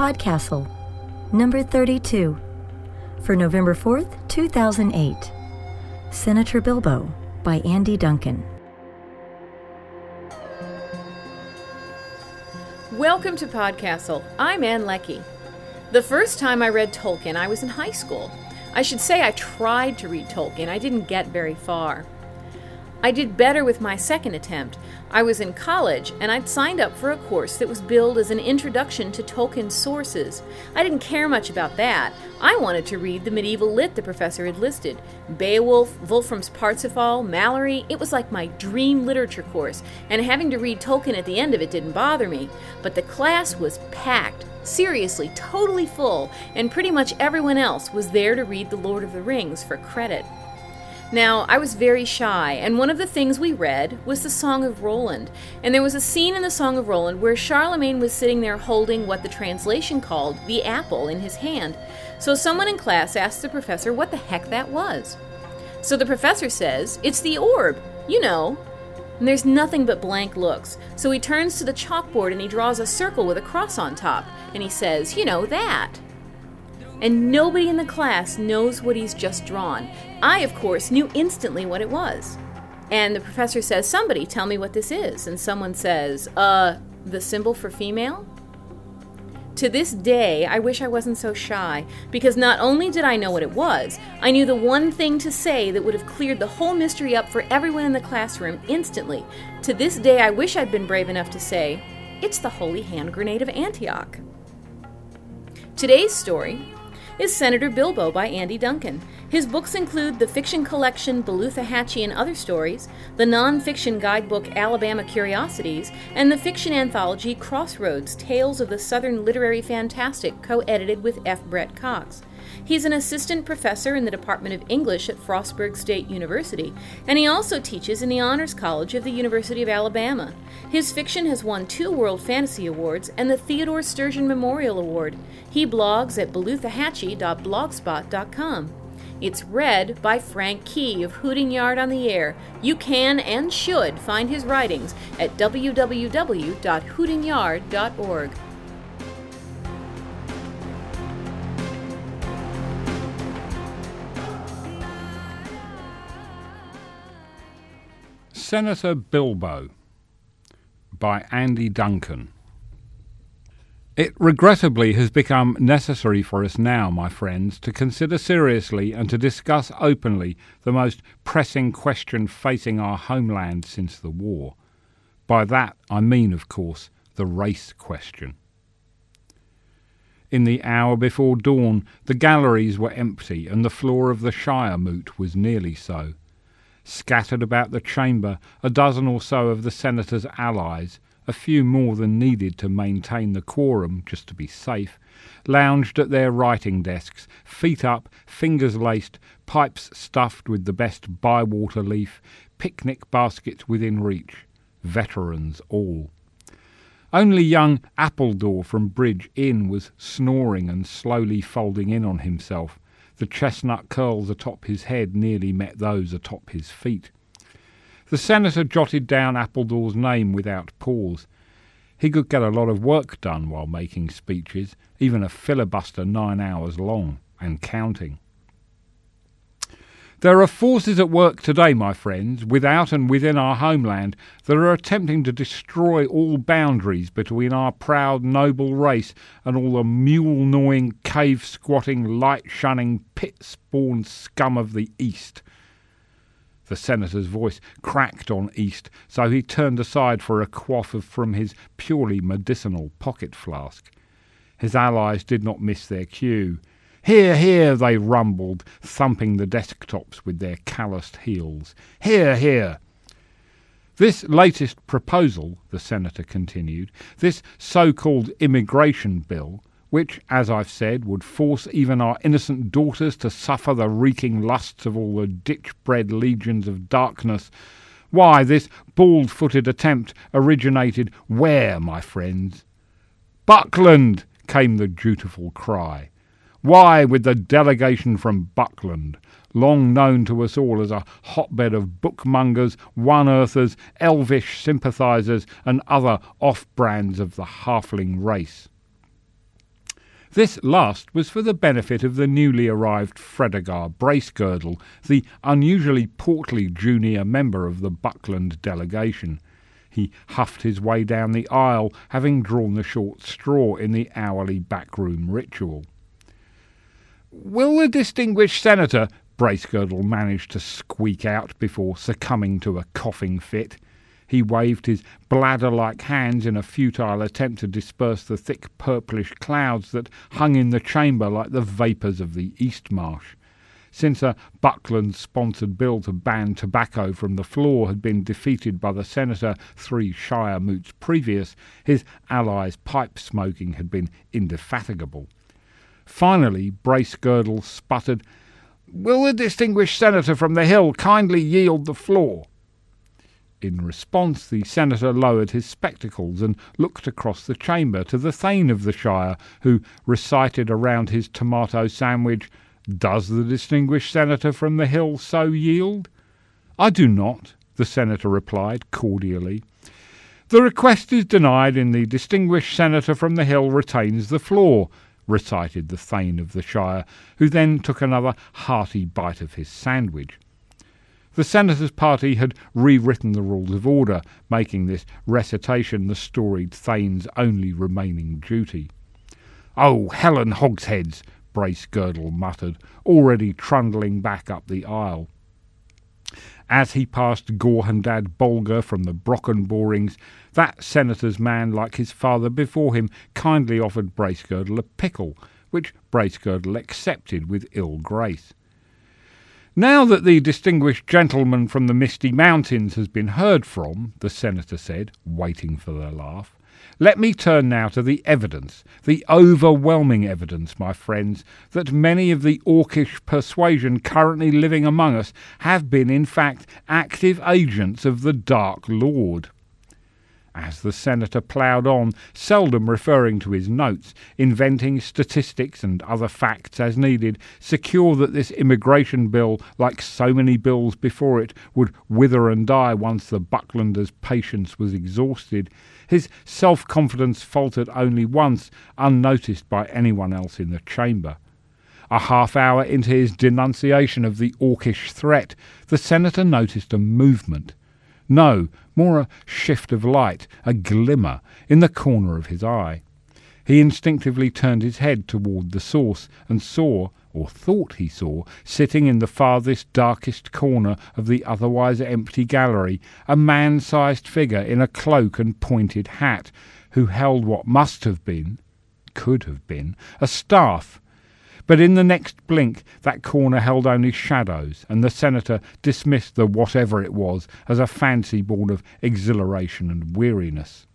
Podcastle, number 32, for November 4th, 2008. Senator Bilbo by Andy Duncan. Welcome to Podcastle. I'm Ann Leckie. The first time I read Tolkien, I was in high school. I should say I tried to read Tolkien, I didn't get very far. I did better with my second attempt. I was in college and I'd signed up for a course that was billed as an introduction to Tolkien sources. I didn't care much about that. I wanted to read the medieval lit the professor had listed Beowulf, Wolfram's Parsifal, Malory. It was like my dream literature course, and having to read Tolkien at the end of it didn't bother me. But the class was packed. Seriously, totally full, and pretty much everyone else was there to read The Lord of the Rings for credit. Now, I was very shy, and one of the things we read was the Song of Roland. And there was a scene in the Song of Roland where Charlemagne was sitting there holding what the translation called the apple in his hand. So someone in class asked the professor what the heck that was. So the professor says, It's the orb, you know. And there's nothing but blank looks. So he turns to the chalkboard and he draws a circle with a cross on top. And he says, You know, that and nobody in the class knows what he's just drawn. I, of course, knew instantly what it was. And the professor says, Somebody tell me what this is. And someone says, Uh, the symbol for female? To this day, I wish I wasn't so shy, because not only did I know what it was, I knew the one thing to say that would have cleared the whole mystery up for everyone in the classroom instantly. To this day, I wish I'd been brave enough to say, It's the Holy Hand Grenade of Antioch. Today's story is Senator Bilbo by Andy Duncan. His books include the fiction collection Beluthahatchie and Other Stories, the nonfiction guidebook Alabama Curiosities, and the fiction anthology Crossroads Tales of the Southern Literary Fantastic, co edited with F. Brett Cox. He's an assistant professor in the Department of English at Frostburg State University, and he also teaches in the Honors College of the University of Alabama. His fiction has won two World Fantasy Awards and the Theodore Sturgeon Memorial Award. He blogs at beluthahatchie.blogspot.com. It's read by Frank Key of Hooting Yard on the Air. You can and should find his writings at www.hootingyard.org. Senator Bilbo by Andy Duncan. It regrettably has become necessary for us now, my friends, to consider seriously and to discuss openly the most pressing question facing our homeland since the war. By that I mean, of course, the race question. In the hour before dawn, the galleries were empty, and the floor of the Shire Moot was nearly so. Scattered about the chamber, a dozen or so of the senator's allies, a few more than needed to maintain the quorum, just to be safe, lounged at their writing desks, feet up, fingers laced, pipes stuffed with the best Bywater leaf, picnic baskets within reach. Veterans all. Only young Appledore from Bridge Inn was snoring and slowly folding in on himself, the chestnut curls atop his head nearly met those atop his feet. The senator jotted down Appledore's name without pause. He could get a lot of work done while making speeches, even a filibuster nine hours long, and counting. There are forces at work today, my friends, without and within our homeland, that are attempting to destroy all boundaries between our proud, noble race and all the mule gnawing, cave squatting, light shunning, pit spawned scum of the East. The senator's voice cracked on East, so he turned aside for a quaff of, from his purely medicinal pocket flask. His allies did not miss their cue. Hear, hear, they rumbled, thumping the desktops with their calloused heels. Hear, hear. This latest proposal, the senator continued, this so called immigration bill, which, as I've said, would force even our innocent daughters to suffer the reeking lusts of all the ditch bred legions of darkness. Why, this bald footed attempt originated where, my friends? Buckland! came the dutiful cry. Why, with the delegation from Buckland, long known to us all as a hotbed of bookmongers, one earthers, elvish sympathisers, and other off brands of the halfling race. This last was for the benefit of the newly arrived Fredegar Bracegirdle, the unusually portly junior member of the Buckland delegation. He huffed his way down the aisle, having drawn the short straw in the hourly backroom ritual. Will the distinguished senator, Bracegirdle managed to squeak out before succumbing to a coughing fit. He waved his bladder like hands in a futile attempt to disperse the thick purplish clouds that hung in the chamber like the vapours of the East Marsh. Since a Buckland sponsored bill to ban tobacco from the floor had been defeated by the senator three shire moots previous, his allies' pipe smoking had been indefatigable. Finally, Bracegirdle sputtered, Will the distinguished senator from the Hill kindly yield the floor? In response, the senator lowered his spectacles and looked across the chamber to the Thane of the Shire, who recited around his tomato sandwich, Does the distinguished senator from the Hill so yield? I do not, the senator replied cordially. The request is denied, and the distinguished senator from the Hill retains the floor, recited the Thane of the Shire, who then took another hearty bite of his sandwich. The Senators' party had rewritten the rules of order, making this recitation the storied Thane's only remaining duty. Oh, Helen Hogsheads! Bracegirdle muttered, already trundling back up the aisle. As he passed Gorhendad Bolger from the Brockenborings, that senator's man, like his father before him, kindly offered Bracegirdle a pickle, which Bracegirdle accepted with ill grace. Now that the distinguished gentleman from the Misty Mountains has been heard from, the senator said, waiting for the laugh, let me turn now to the evidence, the overwhelming evidence, my friends, that many of the Orcish persuasion currently living among us have been, in fact, active agents of the Dark Lord as the senator ploughed on, seldom referring to his notes, inventing statistics and other facts as needed, secure that this immigration bill, like so many bills before it, would wither and die once the Bucklander's patience was exhausted. His self confidence faltered only once, unnoticed by anyone else in the chamber. A half hour into his denunciation of the Orcish threat, the senator noticed a movement. No, more a shift of light, a glimmer, in the corner of his eye. He instinctively turned his head toward the source and saw, or thought he saw, sitting in the farthest, darkest corner of the otherwise empty gallery, a man sized figure in a cloak and pointed hat, who held what must have been, could have been, a staff but in the next blink, that corner held only shadows, and the senator dismissed the whatever it was as a fancy born of exhilaration and weariness.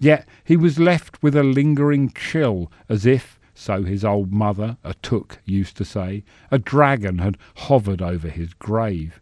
Yet he was left with a lingering chill, as if, so his old mother, a Took, used to say, a dragon had hovered over his grave.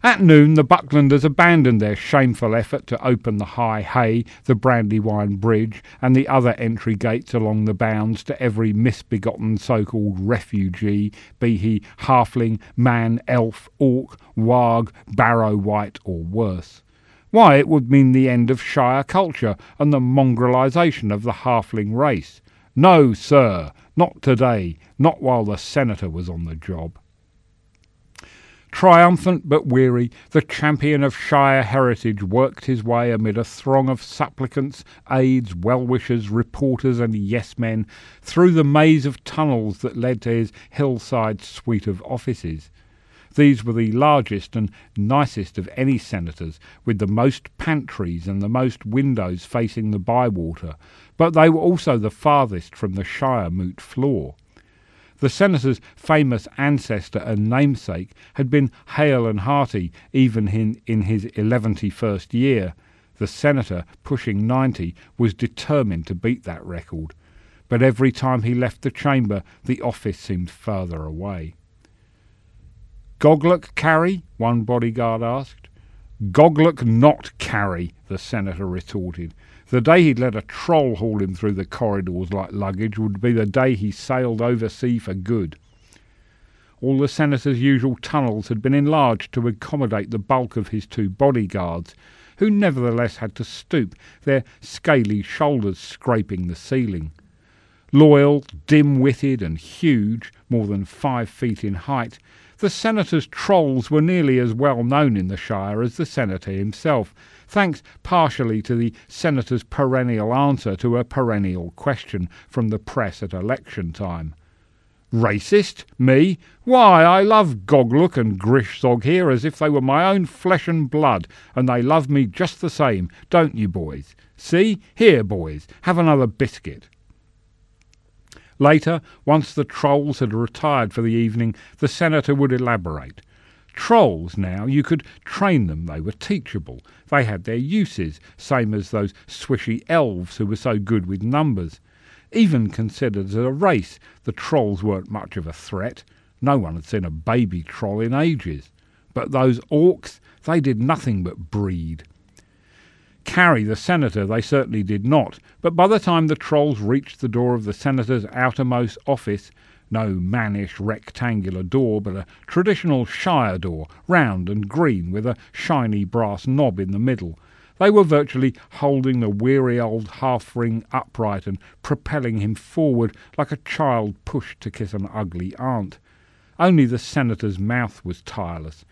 At noon, the Bucklanders abandoned their shameful effort to open the High Hay, the Brandywine Bridge, and the other entry gates along the bounds to every misbegotten so called refugee, be he halfling, man, elf, orc, warg, barrow wight, or worse. Why, it would mean the end of Shire culture and the mongrelization of the halfling race. No, sir, not today, not while the senator was on the job. Triumphant but weary, the champion of Shire heritage worked his way amid a throng of supplicants, aides, well wishers, reporters, and yes men through the maze of tunnels that led to his hillside suite of offices. These were the largest and nicest of any senators, with the most pantries and the most windows facing the bywater, but they were also the farthest from the Shire moot floor. The senator's famous ancestor and namesake had been hale and hearty even in, in his eleventy first year. The senator, pushing ninety, was determined to beat that record. But every time he left the chamber, the office seemed further away. Goglook carry? one bodyguard asked. Goglook not carry, the senator retorted. The day he'd let a troll haul him through the corridors like luggage would be the day he sailed oversea for good. All the senator's usual tunnels had been enlarged to accommodate the bulk of his two bodyguards, who nevertheless had to stoop, their scaly shoulders scraping the ceiling. Loyal, dim-witted and huge, more than five feet in height, the senator's trolls were nearly as well known in the Shire as the senator himself, thanks partially to the senator's perennial answer to a perennial question from the press at election time. Racist? Me? Why, I love Goglook and Grishzog here as if they were my own flesh and blood, and they love me just the same, don't you, boys? See? Here, boys, have another biscuit. Later, once the trolls had retired for the evening, the senator would elaborate. Trolls now, you could train them, they were teachable. They had their uses, same as those swishy elves who were so good with numbers. Even considered as a race, the trolls weren't much of a threat. No one had seen a baby troll in ages. But those orcs, they did nothing but breed carry the senator, they certainly did not, but by the time the trolls reached the door of the senator's outermost office, no mannish rectangular door, but a traditional shire door, round and green, with a shiny brass knob in the middle, they were virtually holding the weary old halfling upright and propelling him forward like a child pushed to kiss an ugly aunt. Only the senator's mouth was tireless,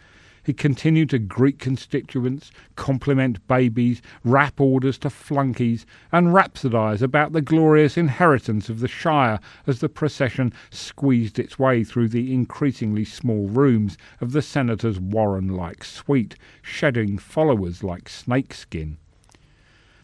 he continued to greet constituents, compliment babies, rap orders to flunkies, and rhapsodise about the glorious inheritance of the Shire as the procession squeezed its way through the increasingly small rooms of the Senator's Warren like suite, shedding followers like snakeskin.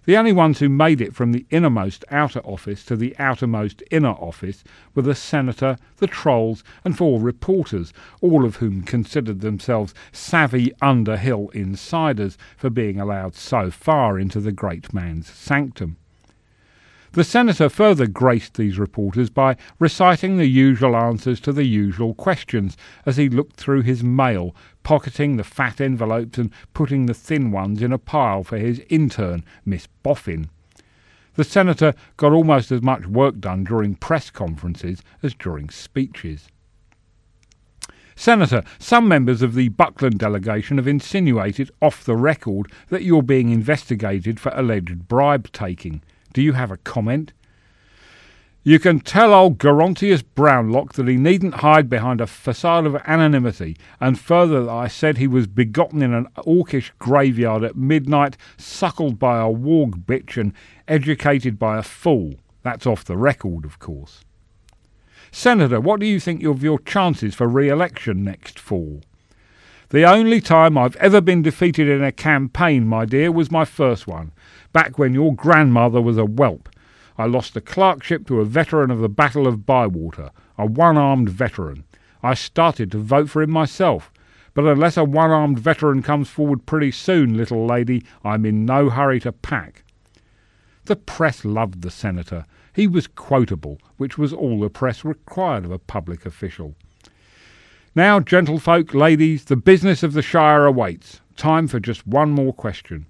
The only ones who made it from the innermost outer office to the outermost inner office were the senator, the trolls, and four reporters, all of whom considered themselves savvy Underhill insiders for being allowed so far into the great man's sanctum. The senator further graced these reporters by reciting the usual answers to the usual questions as he looked through his mail, pocketing the fat envelopes and putting the thin ones in a pile for his intern, Miss Boffin. The senator got almost as much work done during press conferences as during speeches. Senator, some members of the Buckland delegation have insinuated off the record that you're being investigated for alleged bribe taking. Do you have a comment? You can tell old Gerontius Brownlock that he needn't hide behind a facade of anonymity, and further that I said he was begotten in an orcish graveyard at midnight, suckled by a warg bitch, and educated by a fool. That's off the record, of course. Senator, what do you think of your chances for re election next fall? The only time I've ever been defeated in a campaign, my dear, was my first one, back when your grandmother was a whelp. I lost the clerkship to a veteran of the Battle of Bywater, a one armed veteran. I started to vote for him myself. But unless a one armed veteran comes forward pretty soon, little lady, I'm in no hurry to pack. The press loved the senator. He was quotable, which was all the press required of a public official. Now, gentlefolk, ladies, the business of the Shire awaits. Time for just one more question.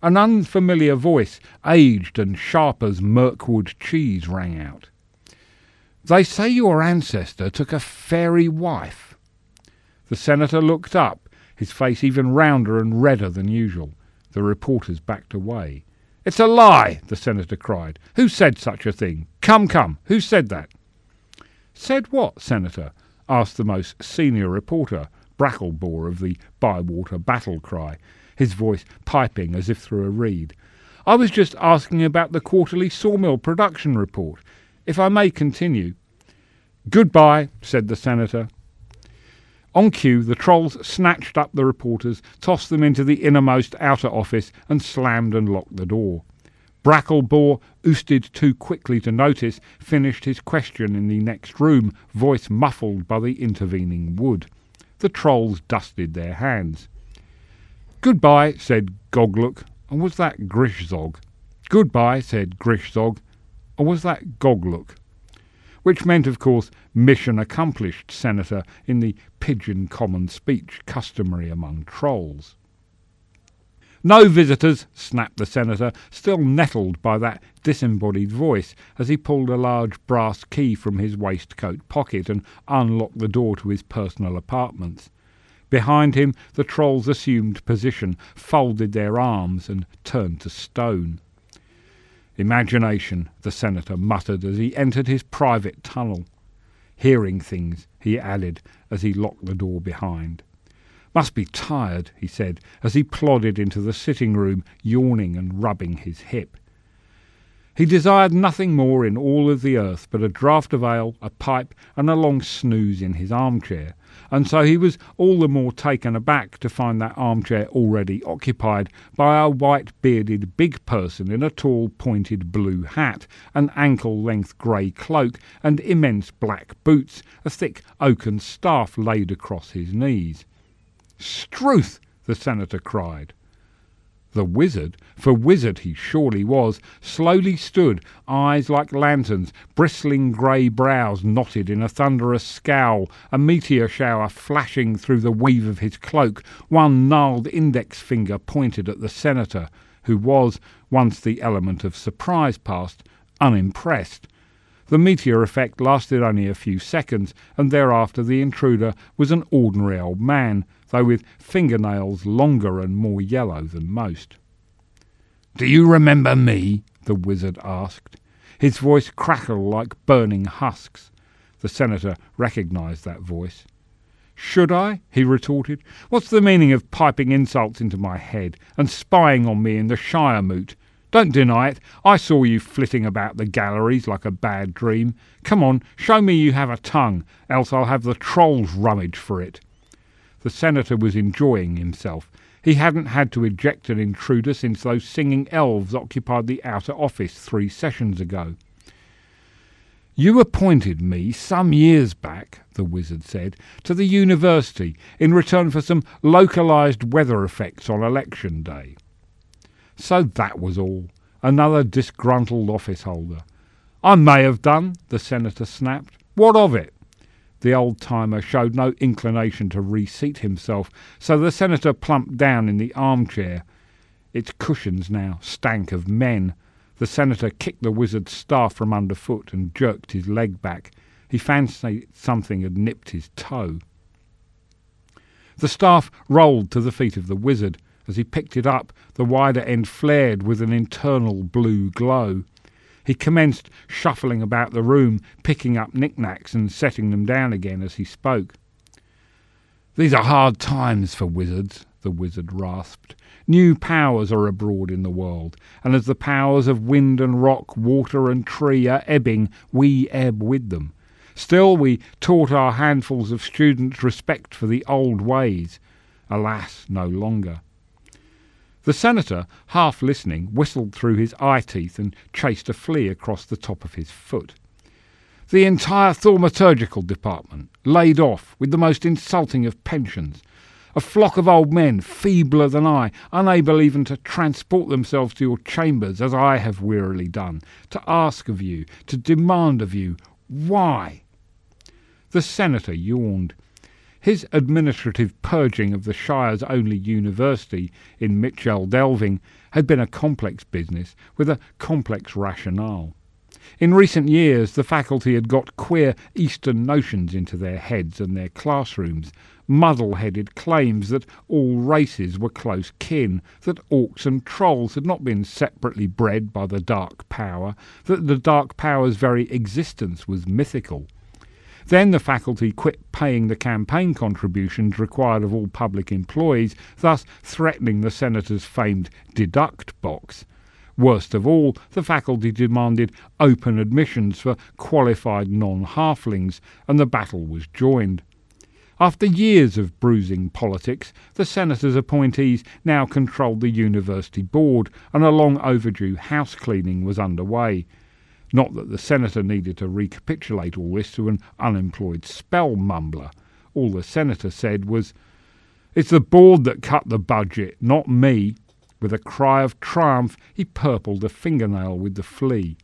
An unfamiliar voice, aged and sharp as Mirkwood cheese, rang out. They say your ancestor took a fairy wife. The senator looked up, his face even rounder and redder than usual. The reporters backed away. It's a lie, the senator cried. Who said such a thing? Come, come, who said that? Said what, senator? Asked the most senior reporter, Bracklebore of the Bywater Battle Cry his voice piping as if through a reed. I was just asking about the quarterly sawmill production report. If I may continue. Goodbye, said the senator. On cue, the trolls snatched up the reporters, tossed them into the innermost outer office, and slammed and locked the door. Bracklebore, oosted too quickly to notice, finished his question in the next room, voice muffled by the intervening wood. The trolls dusted their hands. Goodbye, said Goglook, and was that Grishzog? Goodbye, said Grishzog, or was that Goglook? Which meant, of course, mission accomplished, Senator, in the pidgin common speech customary among trolls. No visitors, snapped the senator, still nettled by that disembodied voice, as he pulled a large brass key from his waistcoat pocket and unlocked the door to his personal apartments. Behind him, the trolls assumed position, folded their arms, and turned to stone. Imagination, the senator muttered as he entered his private tunnel. Hearing things, he added as he locked the door behind. Must be tired, he said, as he plodded into the sitting room, yawning and rubbing his hip. He desired nothing more in all of the earth but a draught of ale, a pipe, and a long snooze in his armchair, and so he was all the more taken aback to find that armchair already occupied by a white bearded big person in a tall pointed blue hat, an ankle length grey cloak, and immense black boots, a thick oaken staff laid across his knees. Struth! the senator cried. The wizard, for wizard he surely was, slowly stood, eyes like lanterns, bristling grey brows knotted in a thunderous scowl, a meteor shower flashing through the weave of his cloak, one gnarled index finger pointed at the senator, who was, once the element of surprise passed, unimpressed. The meteor effect lasted only a few seconds, and thereafter the intruder was an ordinary old man, though with fingernails longer and more yellow than most. Do you remember me? the wizard asked. His voice crackled like burning husks. The senator recognized that voice. Should I? he retorted. What's the meaning of piping insults into my head and spying on me in the Shire moot? Don't deny it. I saw you flitting about the galleries like a bad dream. Come on, show me you have a tongue, else I'll have the trolls rummage for it. The senator was enjoying himself. He hadn't had to eject an intruder since those singing elves occupied the outer office three sessions ago. You appointed me some years back, the wizard said, to the university in return for some localized weather effects on election day. So that was all. Another disgruntled office holder. I may have done, the senator snapped. What of it? The old timer showed no inclination to reseat himself, so the senator plumped down in the armchair. Its cushions now stank of men. The senator kicked the wizard's staff from underfoot and jerked his leg back. He fancied something had nipped his toe. The staff rolled to the feet of the wizard. As he picked it up, the wider end flared with an internal blue glow. He commenced shuffling about the room, picking up knickknacks and setting them down again as he spoke. These are hard times for wizards, the wizard rasped. New powers are abroad in the world, and as the powers of wind and rock, water and tree are ebbing, we ebb with them. Still, we taught our handfuls of students respect for the old ways. Alas, no longer. The senator, half listening, whistled through his eye teeth and chased a flea across the top of his foot. The entire thaumaturgical department laid off with the most insulting of pensions. A flock of old men, feebler than I, unable even to transport themselves to your chambers as I have wearily done, to ask of you, to demand of you, why? The senator yawned. His administrative purging of the Shire's only university in Michel Delving had been a complex business with a complex rationale. In recent years, the faculty had got queer Eastern notions into their heads and their classrooms, muddle headed claims that all races were close kin, that orcs and trolls had not been separately bred by the Dark Power, that the Dark Power's very existence was mythical. Then the faculty quit paying the campaign contributions required of all public employees, thus threatening the senator's famed deduct box. Worst of all, the faculty demanded open admissions for qualified non halflings, and the battle was joined. After years of bruising politics, the senator's appointees now controlled the university board, and a long overdue house cleaning was underway. Not that the senator needed to recapitulate all this to an unemployed spell mumbler. All the senator said was, It's the board that cut the budget, not me. With a cry of triumph, he purpled a fingernail with the flea.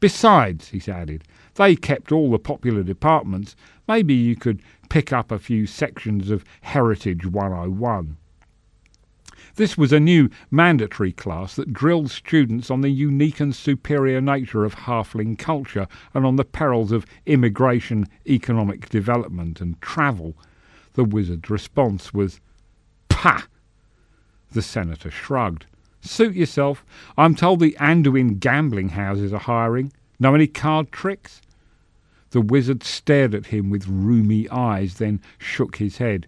Besides, he added, they kept all the popular departments. Maybe you could pick up a few sections of Heritage 101. This was a new mandatory class that drilled students on the unique and superior nature of halfling culture and on the perils of immigration, economic development, and travel. The wizard's response was, Pah! The senator shrugged. Suit yourself. I'm told the Anduin gambling houses are hiring. Know any card tricks? The wizard stared at him with rheumy eyes, then shook his head.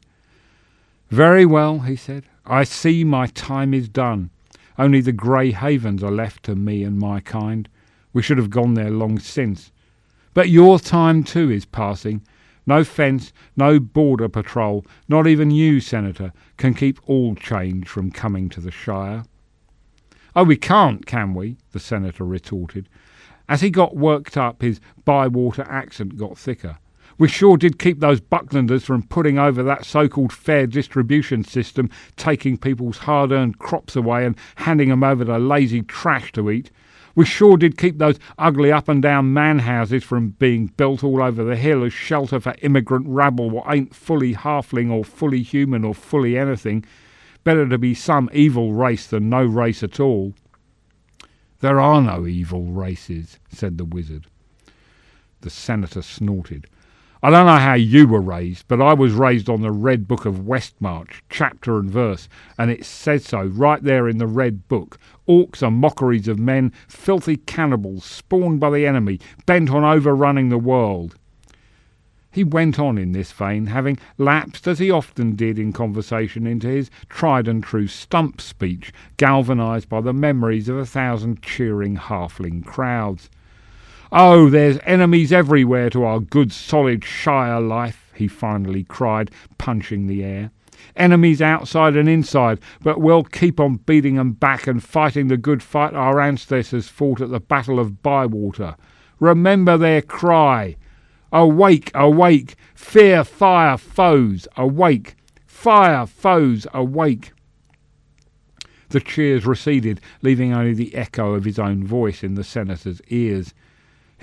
Very well, he said. I see my time is done. Only the grey havens are left to me and my kind. We should have gone there long since. But your time too is passing. No fence, no border patrol, not even you, Senator, can keep all change from coming to the Shire. Oh, we can't, can we? the senator retorted. As he got worked up, his Bywater accent got thicker. We sure did keep those Bucklanders from putting over that so called fair distribution system, taking people's hard earned crops away and handing them over to lazy trash to eat. We sure did keep those ugly up and down man houses from being built all over the hill as shelter for immigrant rabble what ain't fully halfling or fully human or fully anything. Better to be some evil race than no race at all. There are no evil races, said the wizard. The senator snorted. I don't know how you were raised, but I was raised on the Red Book of Westmarch, chapter and verse, and it says so right there in the Red Book. Orcs are mockeries of men, filthy cannibals, spawned by the enemy, bent on overrunning the world. He went on in this vein, having lapsed, as he often did in conversation, into his tried and true stump speech, galvanised by the memories of a thousand cheering halfling crowds. Oh, there's enemies everywhere to our good solid Shire life, he finally cried, punching the air. Enemies outside and inside, but we'll keep on beating 'em back and fighting the good fight our ancestors fought at the Battle of Bywater. Remember their cry. Awake, awake, fear, fire, foes, awake, fire, foes, awake. The cheers receded, leaving only the echo of his own voice in the senator's ears.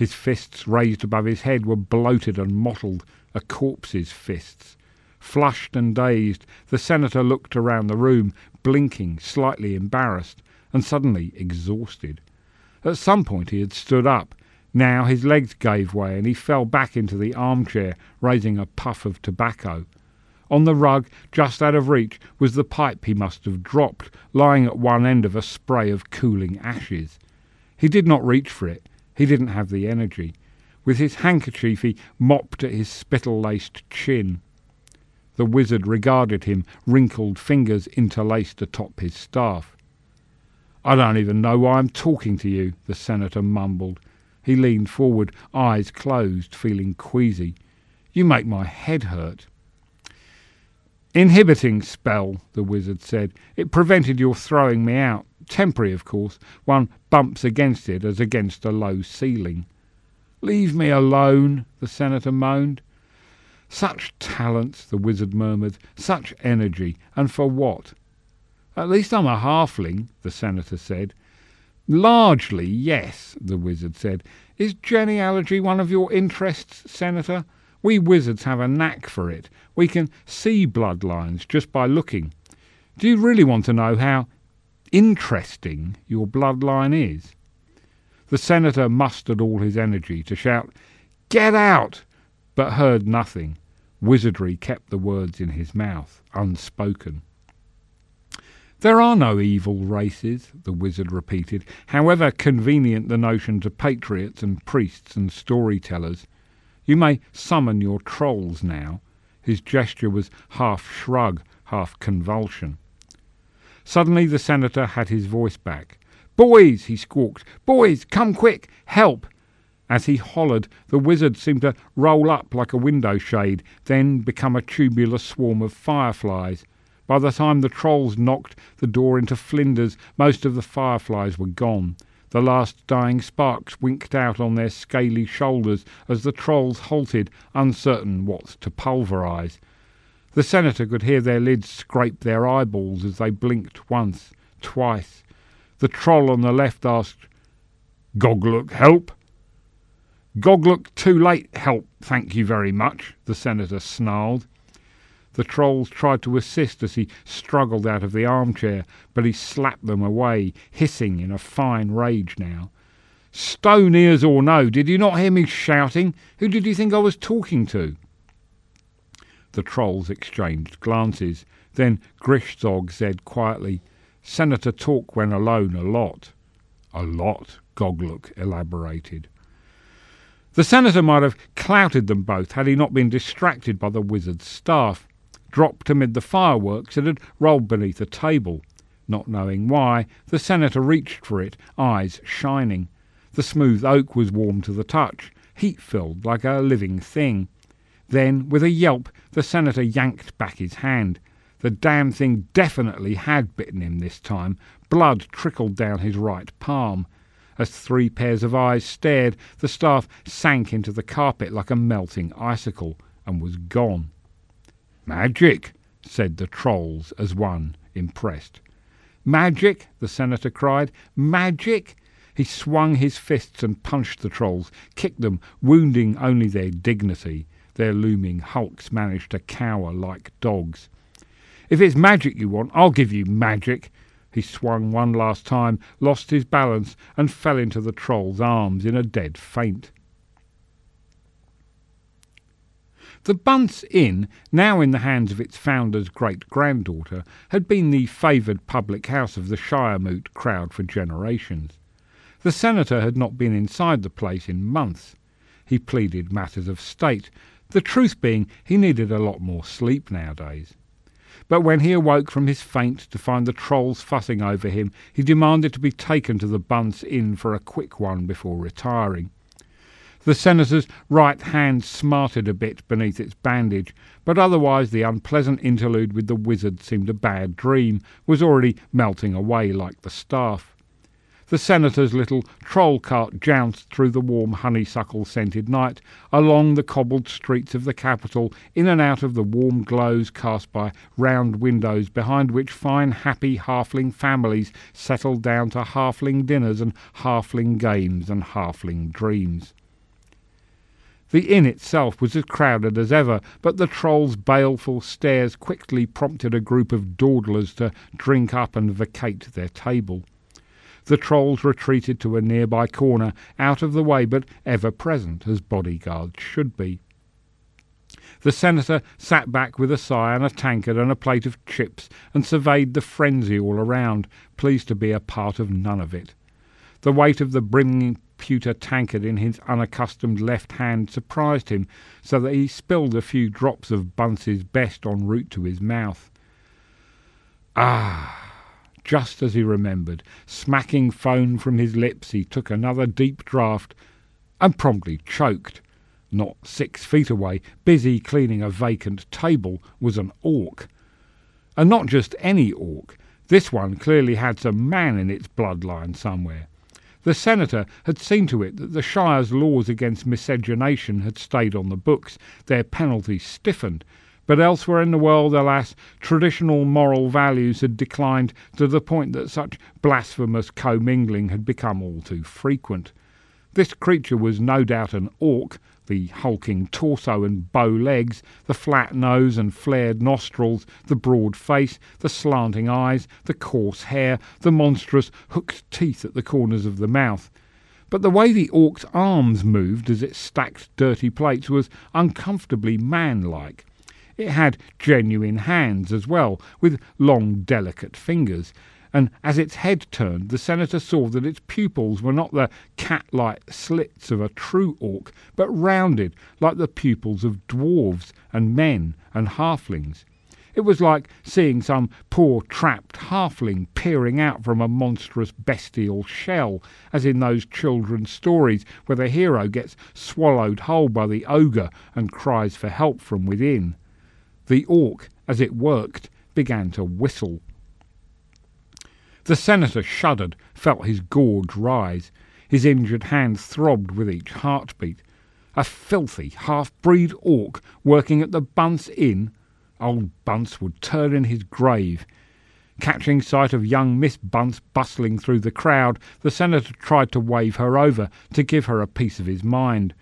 His fists raised above his head were bloated and mottled, a corpse's fists. Flushed and dazed, the senator looked around the room, blinking, slightly embarrassed, and suddenly exhausted. At some point he had stood up, now his legs gave way and he fell back into the armchair, raising a puff of tobacco. On the rug, just out of reach, was the pipe he must have dropped, lying at one end of a spray of cooling ashes. He did not reach for it. He didn't have the energy. With his handkerchief he mopped at his spittle-laced chin. The wizard regarded him, wrinkled fingers interlaced atop his staff. I don't even know why I'm talking to you, the senator mumbled. He leaned forward, eyes closed, feeling queasy. You make my head hurt. Inhibiting spell, the wizard said. It prevented your throwing me out. Temporary, of course. One bumps against it as against a low ceiling. Leave me alone, the senator moaned. Such talents, the wizard murmured, such energy, and for what? At least I'm a halfling, the senator said. Largely, yes, the wizard said. Is genealogy one of your interests, Senator? We wizards have a knack for it. We can see bloodlines just by looking. Do you really want to know how interesting your bloodline is? The senator mustered all his energy to shout, Get out! but heard nothing. Wizardry kept the words in his mouth, unspoken. There are no evil races, the wizard repeated, however convenient the notion to patriots and priests and storytellers. You may summon your trolls now. His gesture was half shrug, half convulsion. Suddenly the senator had his voice back. Boys, he squawked, boys, come quick, help! As he hollered, the wizard seemed to roll up like a window shade, then become a tubular swarm of fireflies. By the time the trolls knocked the door into flinders, most of the fireflies were gone. The last dying sparks winked out on their scaly shoulders as the trolls halted, uncertain what to pulverise. The senator could hear their lids scrape their eyeballs as they blinked once, twice. The troll on the left asked, Goglook help? Goglook too late help, thank you very much, the senator snarled. The trolls tried to assist as he struggled out of the armchair, but he slapped them away, hissing in a fine rage now. Stone ears or no, did you not hear me shouting? Who did you think I was talking to? The trolls exchanged glances. Then Grishzog said quietly, Senator talk when alone a lot. A lot, Goglook elaborated. The senator might have clouted them both had he not been distracted by the wizard's staff. Dropped amid the fireworks, it had rolled beneath a table. Not knowing why, the senator reached for it, eyes shining. The smooth oak was warm to the touch, heat filled like a living thing. Then, with a yelp, the senator yanked back his hand. The damn thing definitely had bitten him this time. Blood trickled down his right palm. As three pairs of eyes stared, the staff sank into the carpet like a melting icicle and was gone. Magic, said the trolls as one, impressed. Magic, the senator cried. Magic! He swung his fists and punched the trolls, kicked them, wounding only their dignity. Their looming hulks managed to cower like dogs. If it's magic you want, I'll give you magic. He swung one last time, lost his balance, and fell into the troll's arms in a dead faint. The Bunce Inn, now in the hands of its founder's great granddaughter, had been the favoured public house of the Shiremoot crowd for generations. The senator had not been inside the place in months. He pleaded matters of state, the truth being he needed a lot more sleep nowadays. But when he awoke from his faint to find the trolls fussing over him, he demanded to be taken to the Bunce Inn for a quick one before retiring. The senator's right hand smarted a bit beneath its bandage, but otherwise the unpleasant interlude with the wizard seemed a bad dream, was already melting away like the staff. The senator's little troll cart jounced through the warm honeysuckle scented night, along the cobbled streets of the capital, in and out of the warm glows cast by round windows behind which fine happy halfling families settled down to halfling dinners and halfling games and halfling dreams. The inn itself was as crowded as ever, but the troll's baleful stares quickly prompted a group of dawdlers to drink up and vacate their table. The trolls retreated to a nearby corner, out of the way but ever present, as bodyguards should be. The senator sat back with a sigh and a tankard and a plate of chips and surveyed the frenzy all around, pleased to be a part of none of it. The weight of the brimming pewter tankard in his unaccustomed left hand surprised him, so that he spilled a few drops of Bunce's best en route to his mouth. Ah! just as he remembered. Smacking foam from his lips, he took another deep draught and promptly choked. Not six feet away, busy cleaning a vacant table, was an orc. And not just any orc. This one clearly had some man in its bloodline somewhere. The senator had seen to it that the Shire's laws against miscegenation had stayed on the books, their penalties stiffened, but elsewhere in the world, alas, traditional moral values had declined to the point that such blasphemous commingling had become all too frequent. This creature was no doubt an orc, the hulking torso and bow legs, the flat nose and flared nostrils, the broad face, the slanting eyes, the coarse hair, the monstrous hooked teeth at the corners of the mouth. But the way the orc's arms moved as it stacked dirty plates was uncomfortably man-like. It had genuine hands as well, with long, delicate fingers, and as its head turned, the senator saw that its pupils were not the cat like slits of a true orc, but rounded like the pupils of dwarves and men and halflings. It was like seeing some poor trapped halfling peering out from a monstrous bestial shell, as in those children's stories where the hero gets swallowed whole by the ogre and cries for help from within. The orc, as it worked, began to whistle. The senator shuddered, felt his gorge rise. His injured hand throbbed with each heartbeat. A filthy half-breed orc working at the Bunce Inn? Old Bunce would turn in his grave. Catching sight of young Miss Bunce bustling through the crowd, the senator tried to wave her over to give her a piece of his mind.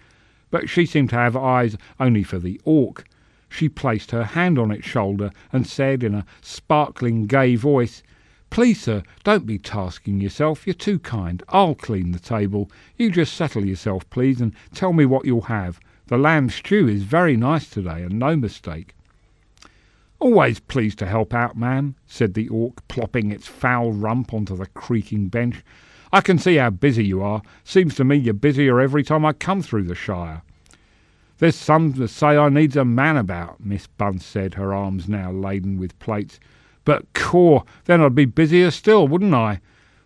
But she seemed to have eyes only for the orc. She placed her hand on its shoulder and said in a sparkling gay voice, Please, sir, don't be tasking yourself. You're too kind. I'll clean the table. You just settle yourself, please, and tell me what you'll have. The lamb stew is very nice today, and no mistake. Always pleased to help out, ma'am, said the orc, plopping its foul rump onto the creaking bench. I can see how busy you are. Seems to me you're busier every time I come through the Shire. There's some that say I needs a man about, Miss Bunce said, her arms now laden with plates. But, caw, then I'd be busier still, wouldn't I?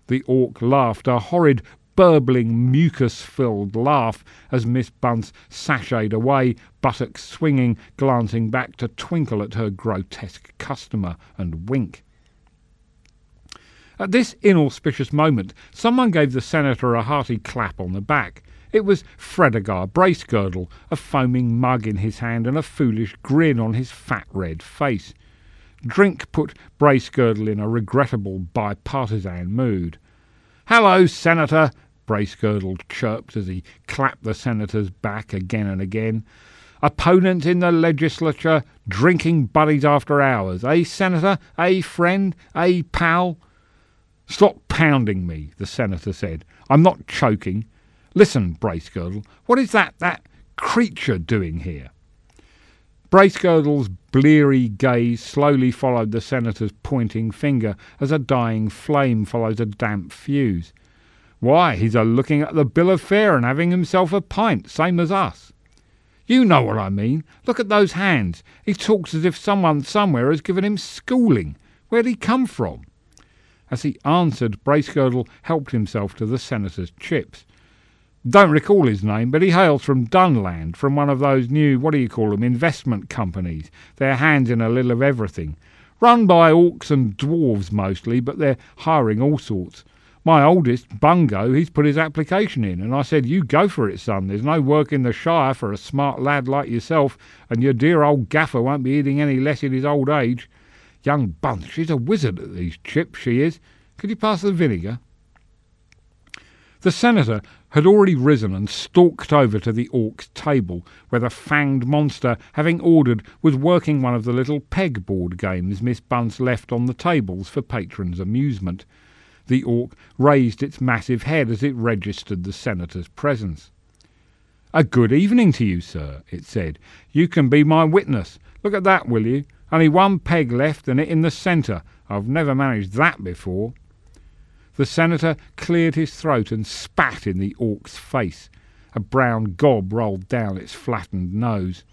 The Auk laughed, a horrid, burbling, mucus-filled laugh as Miss Bunce sashayed away, buttocks swinging, glancing back to twinkle at her grotesque customer and wink. At this inauspicious moment, someone gave the senator a hearty clap on the back. It was Fredegar Bracegirdle, a foaming mug in his hand and a foolish grin on his fat red face. Drink put Bracegirdle in a regrettable bipartisan mood. Hello, Senator, Bracegirdle chirped as he clapped the senator's back again and again. Opponent in the legislature, drinking buddies after hours. Eh, Senator? Eh, friend? Eh, pal? Stop pounding me, the senator said. I'm not choking. Listen, Bracegirdle, what is that, that creature doing here? Bracegirdle's bleary gaze slowly followed the senator's pointing finger as a dying flame follows a damp fuse. Why, he's a looking at the bill of fare and having himself a pint, same as us. You know what I mean. Look at those hands. He talks as if someone somewhere has given him schooling. Where'd he come from? As he answered, Bracegirdle helped himself to the senator's chips. Don't recall his name, but he hails from Dunland, from one of those new, what do you call them, investment companies. Their hands in a little of everything. Run by orcs and dwarves mostly, but they're hiring all sorts. My oldest, Bungo, he's put his application in, and I said, You go for it, son. There's no work in the Shire for a smart lad like yourself, and your dear old gaffer won't be eating any less in his old age. Young Bunce, she's a wizard at these chips, she is. Could you pass the vinegar? The senator had already risen and stalked over to the Auk's table, where the fanged monster, having ordered, was working one of the little pegboard games Miss Bunce left on the tables for patrons' amusement. The Auk raised its massive head as it registered the senator's presence. A good evening to you, sir, it said. You can be my witness. Look at that, will you? Only one peg left, and it in the centre. I've never managed that before. The senator cleared his throat and spat in the Auk's face. A brown gob rolled down its flattened nose.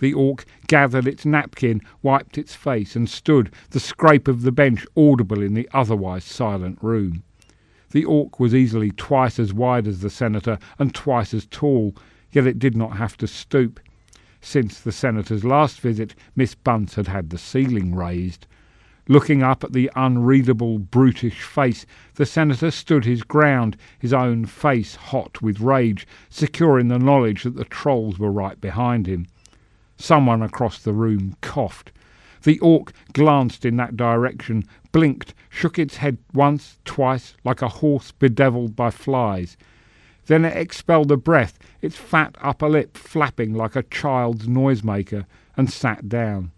The Auk gathered its napkin, wiped its face, and stood, the scrape of the bench audible in the otherwise silent room. The Auk was easily twice as wide as the senator and twice as tall, yet it did not have to stoop. Since the senator's last visit, Miss Bunce had had the ceiling raised. Looking up at the unreadable, brutish face, the senator stood his ground, his own face hot with rage, secure in the knowledge that the trolls were right behind him. Someone across the room coughed. The Auk glanced in that direction, blinked, shook its head once, twice, like a horse bedevilled by flies. Then it expelled a breath, its fat upper lip flapping like a child's noisemaker, and sat down.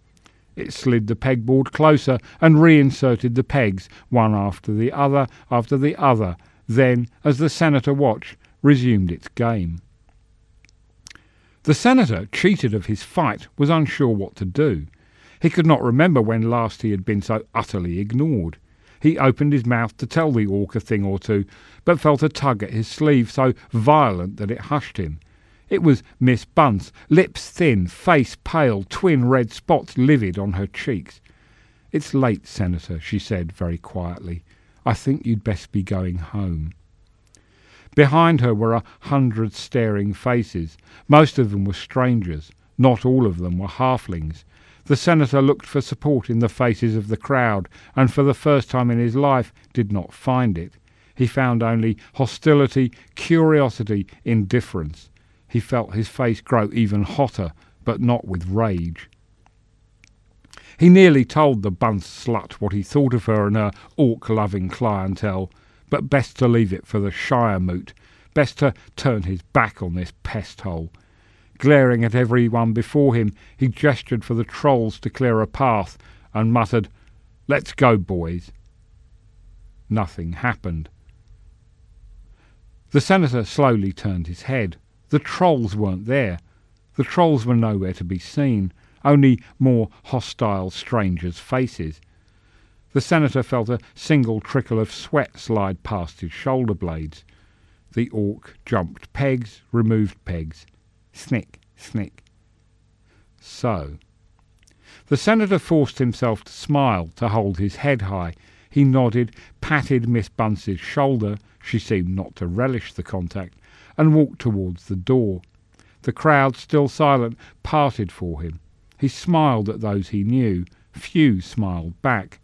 It slid the pegboard closer and reinserted the pegs, one after the other after the other, then, as the senator watched, resumed its game. The senator, cheated of his fight, was unsure what to do. He could not remember when last he had been so utterly ignored. He opened his mouth to tell the Auk a thing or two, but felt a tug at his sleeve so violent that it hushed him. It was Miss Bunce, lips thin, face pale, twin red spots livid on her cheeks. It's late, Senator, she said very quietly. I think you'd best be going home. Behind her were a hundred staring faces. Most of them were strangers. Not all of them were halflings. The senator looked for support in the faces of the crowd, and for the first time in his life did not find it. He found only hostility, curiosity, indifference. He felt his face grow even hotter, but not with rage. He nearly told the Bunce slut what he thought of her and her Auk-loving clientele, but best to leave it for the Shire moot, best to turn his back on this pest hole. Glaring at every one before him, he gestured for the trolls to clear a path and muttered, Let's go, boys. Nothing happened. The senator slowly turned his head. The trolls weren't there. The trolls were nowhere to be seen. only more hostile strangers' faces. The senator felt a single trickle of sweat slide past his shoulder blades. The orc jumped pegs, removed pegs. Snick, snick. So. The senator forced himself to smile, to hold his head high. He nodded, patted Miss Bunce's shoulder, she seemed not to relish the contact, and walked towards the door. The crowd, still silent, parted for him. He smiled at those he knew. Few smiled back.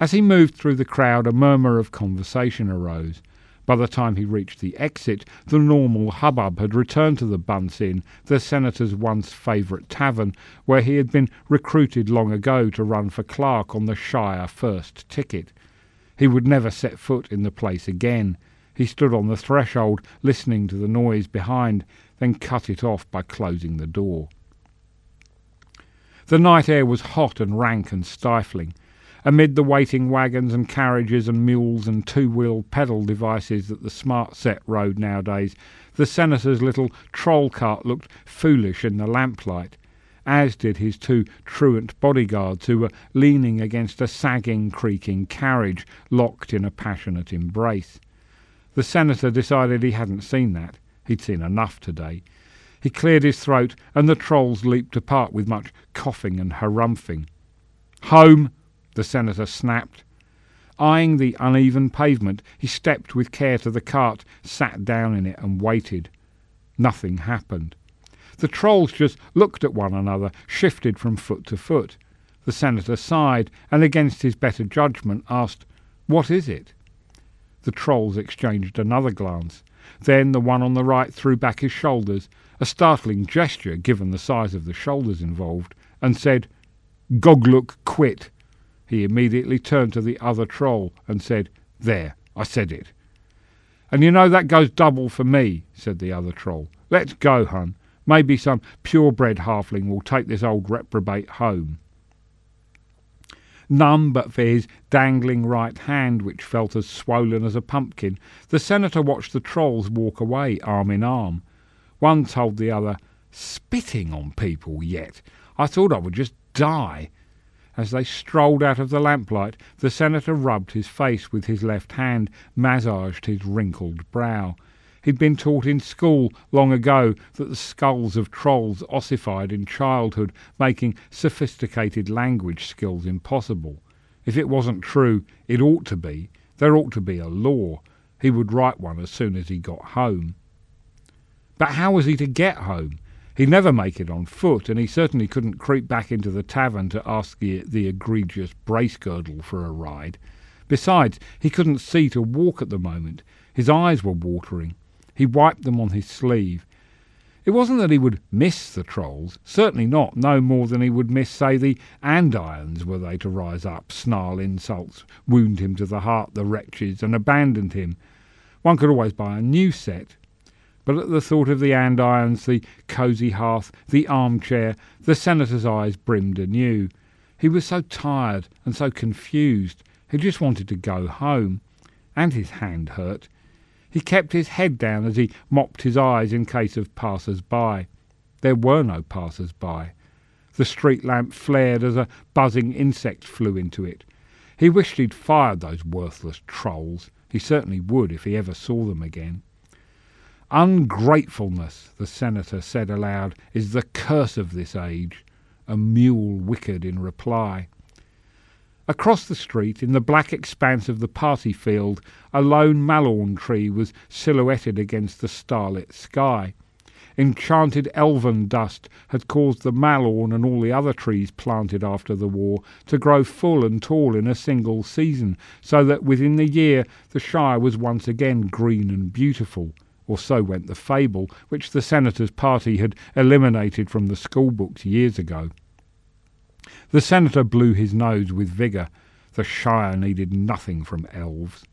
As he moved through the crowd, a murmur of conversation arose. By the time he reached the exit, the normal hubbub had returned to the Bunce Inn, the senator's once favourite tavern, where he had been recruited long ago to run for clerk on the Shire first ticket. He would never set foot in the place again. He stood on the threshold, listening to the noise behind, then cut it off by closing the door. The night air was hot and rank and stifling. Amid the waiting wagons and carriages and mules and two-wheel pedal devices that the smart set rode nowadays, the senator's little troll cart looked foolish in the lamplight, as did his two truant bodyguards who were leaning against a sagging, creaking carriage, locked in a passionate embrace. The senator decided he hadn't seen that. He'd seen enough today. He cleared his throat, and the trolls leaped apart with much coughing and harumphing. Home! the senator snapped. Eyeing the uneven pavement, he stepped with care to the cart, sat down in it, and waited. Nothing happened. The trolls just looked at one another, shifted from foot to foot. The senator sighed, and against his better judgment asked, What is it? The trolls exchanged another glance. Then the one on the right threw back his shoulders, a startling gesture given the size of the shoulders involved, and said, Gogluk quit. He immediately turned to the other troll and said, There, I said it. And you know that goes double for me, said the other troll. Let's go, hun. Maybe some purebred halfling will take this old reprobate home. Numb but for his dangling right hand, which felt as swollen as a pumpkin, the senator watched the trolls walk away arm in arm. One told the other, Spitting on people yet? I thought I would just die. As they strolled out of the lamplight, the senator rubbed his face with his left hand, massaged his wrinkled brow. He'd been taught in school long ago that the skulls of trolls ossified in childhood, making sophisticated language skills impossible. If it wasn't true, it ought to be. There ought to be a law. He would write one as soon as he got home. But how was he to get home? He'd never make it on foot, and he certainly couldn't creep back into the tavern to ask the, the egregious Bracegirdle for a ride. Besides, he couldn't see to walk at the moment. His eyes were watering. He wiped them on his sleeve. It wasn't that he would miss the trolls, certainly not, no more than he would miss, say, the andirons were they to rise up, snarl insults, wound him to the heart, the wretches, and abandon him. One could always buy a new set. But at the thought of the andirons, the cosy hearth, the armchair, the senator's eyes brimmed anew. He was so tired and so confused. He just wanted to go home. And his hand hurt. He kept his head down as he mopped his eyes in case of passers-by. There were no passers-by. The street lamp flared as a buzzing insect flew into it. He wished he'd fired those worthless trolls. He certainly would if he ever saw them again. Ungratefulness, the senator said aloud, is the curse of this age. A mule whickered in reply. Across the street, in the black expanse of the party field, a lone mallorn tree was silhouetted against the starlit sky. Enchanted elven dust had caused the mallorn and all the other trees planted after the war to grow full and tall in a single season, so that within the year the Shire was once again green and beautiful. Or so went the fable, which the senator's party had eliminated from the school books years ago. The senator blew his nose with vigour. The Shire needed nothing from elves.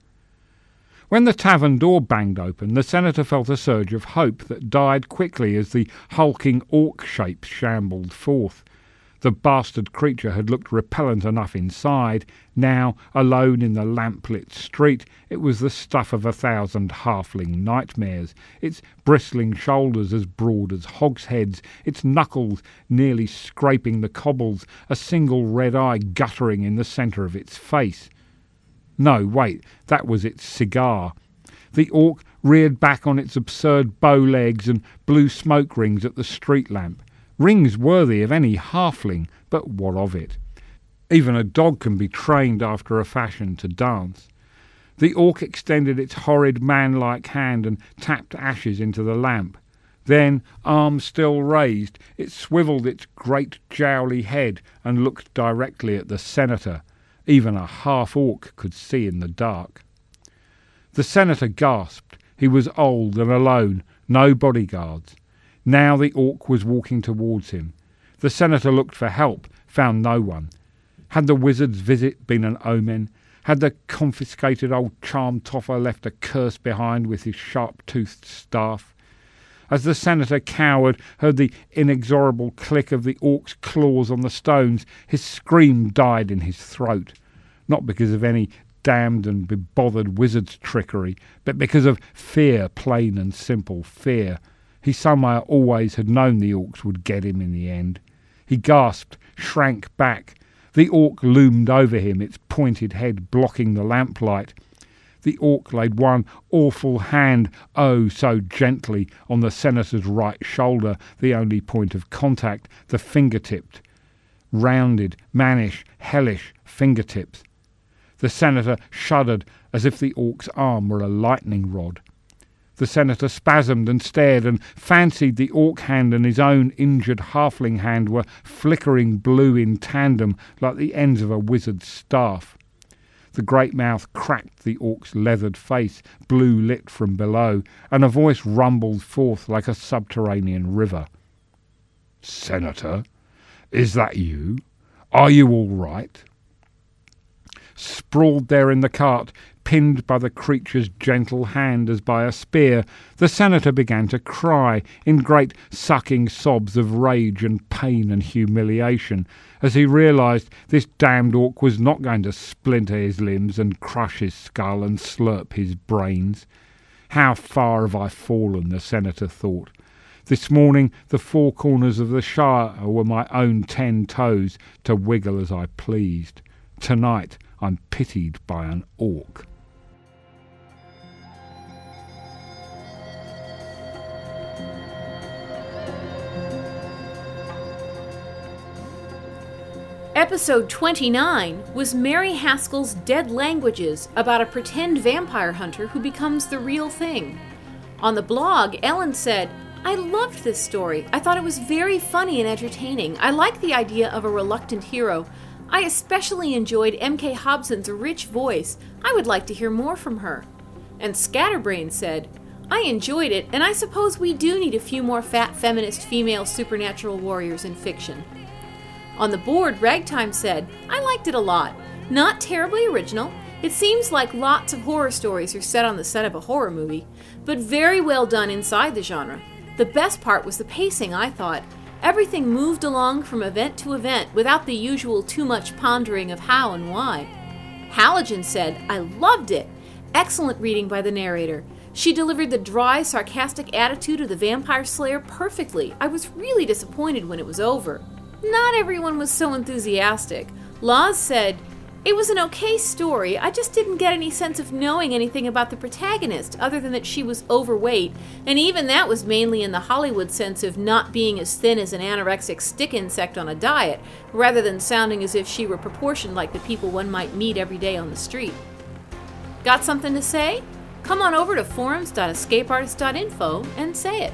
When the tavern door banged open, the senator felt a surge of hope that died quickly as the hulking orc shape shambled forth. The bastard creature had looked repellent enough inside. Now, alone in the lamplit street, it was the stuff of a thousand halfling nightmares, its bristling shoulders as broad as hogsheads, its knuckles nearly scraping the cobbles, a single red eye guttering in the centre of its face. No, wait, that was its cigar. The orc reared back on its absurd bow legs and blew smoke rings at the street lamp. Rings worthy of any halfling, but what of it? Even a dog can be trained after a fashion to dance. The orc extended its horrid man-like hand and tapped ashes into the lamp. Then, arm still raised, it swivelled its great jowly head and looked directly at the senator. Even a half-orc could see in the dark. The senator gasped. He was old and alone, no bodyguards. Now the orc was walking towards him. The senator looked for help, found no one. Had the wizard's visit been an omen? Had the confiscated old charm toffer left a curse behind with his sharp-toothed staff? As the senator cowered, heard the inexorable click of the orc's claws on the stones, his scream died in his throat. Not because of any damned and bebothered wizard's trickery, but because of fear, plain and simple fear. He somehow always had known the orcs would get him in the end. He gasped, shrank back. The orc loomed over him, its pointed head blocking the lamplight. The orc laid one awful hand, oh, so gently, on the senator's right shoulder, the only point of contact, the finger-tipped. Rounded, mannish, hellish fingertips. The senator shuddered as if the orc's arm were a lightning rod. The senator spasmed and stared and fancied the orc hand and his own injured halfling hand were flickering blue in tandem like the ends of a wizard's staff. The great mouth cracked the orc's leathered face, blue lit from below, and a voice rumbled forth like a subterranean river. Senator, is that you? Are you all right? Sprawled there in the cart, pinned by the creature's gentle hand as by a spear, the senator began to cry in great sucking sobs of rage and pain and humiliation as he realized this damned orc was not going to splinter his limbs and crush his skull and slurp his brains. How far have I fallen, the senator thought. This morning the four corners of the Shire were my own ten toes to wiggle as I pleased. Tonight I'm pitied by an orc. Episode 29 was Mary Haskell's Dead Languages about a pretend vampire hunter who becomes the real thing. On the blog, Ellen said, I loved this story. I thought it was very funny and entertaining. I like the idea of a reluctant hero. I especially enjoyed M.K. Hobson's rich voice. I would like to hear more from her. And Scatterbrain said, I enjoyed it, and I suppose we do need a few more fat feminist female supernatural warriors in fiction. On the board, Ragtime said, I liked it a lot. Not terribly original. It seems like lots of horror stories are set on the set of a horror movie, but very well done inside the genre. The best part was the pacing, I thought. Everything moved along from event to event without the usual too much pondering of how and why. Halogen said, I loved it. Excellent reading by the narrator. She delivered the dry, sarcastic attitude of the vampire slayer perfectly. I was really disappointed when it was over. Not everyone was so enthusiastic. Laws said, It was an okay story. I just didn't get any sense of knowing anything about the protagonist, other than that she was overweight, and even that was mainly in the Hollywood sense of not being as thin as an anorexic stick insect on a diet, rather than sounding as if she were proportioned like the people one might meet every day on the street. Got something to say? Come on over to forums.escapeartist.info and say it.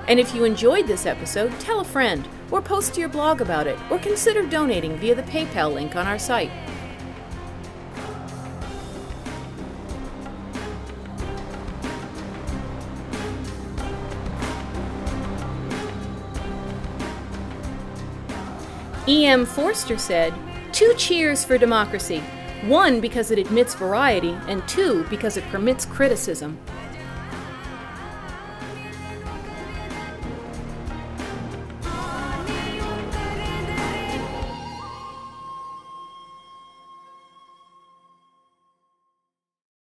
And if you enjoyed this episode, tell a friend, or post to your blog about it, or consider donating via the PayPal link on our site. E.M. Forster said, Two cheers for democracy. One, because it admits variety, and two, because it permits criticism.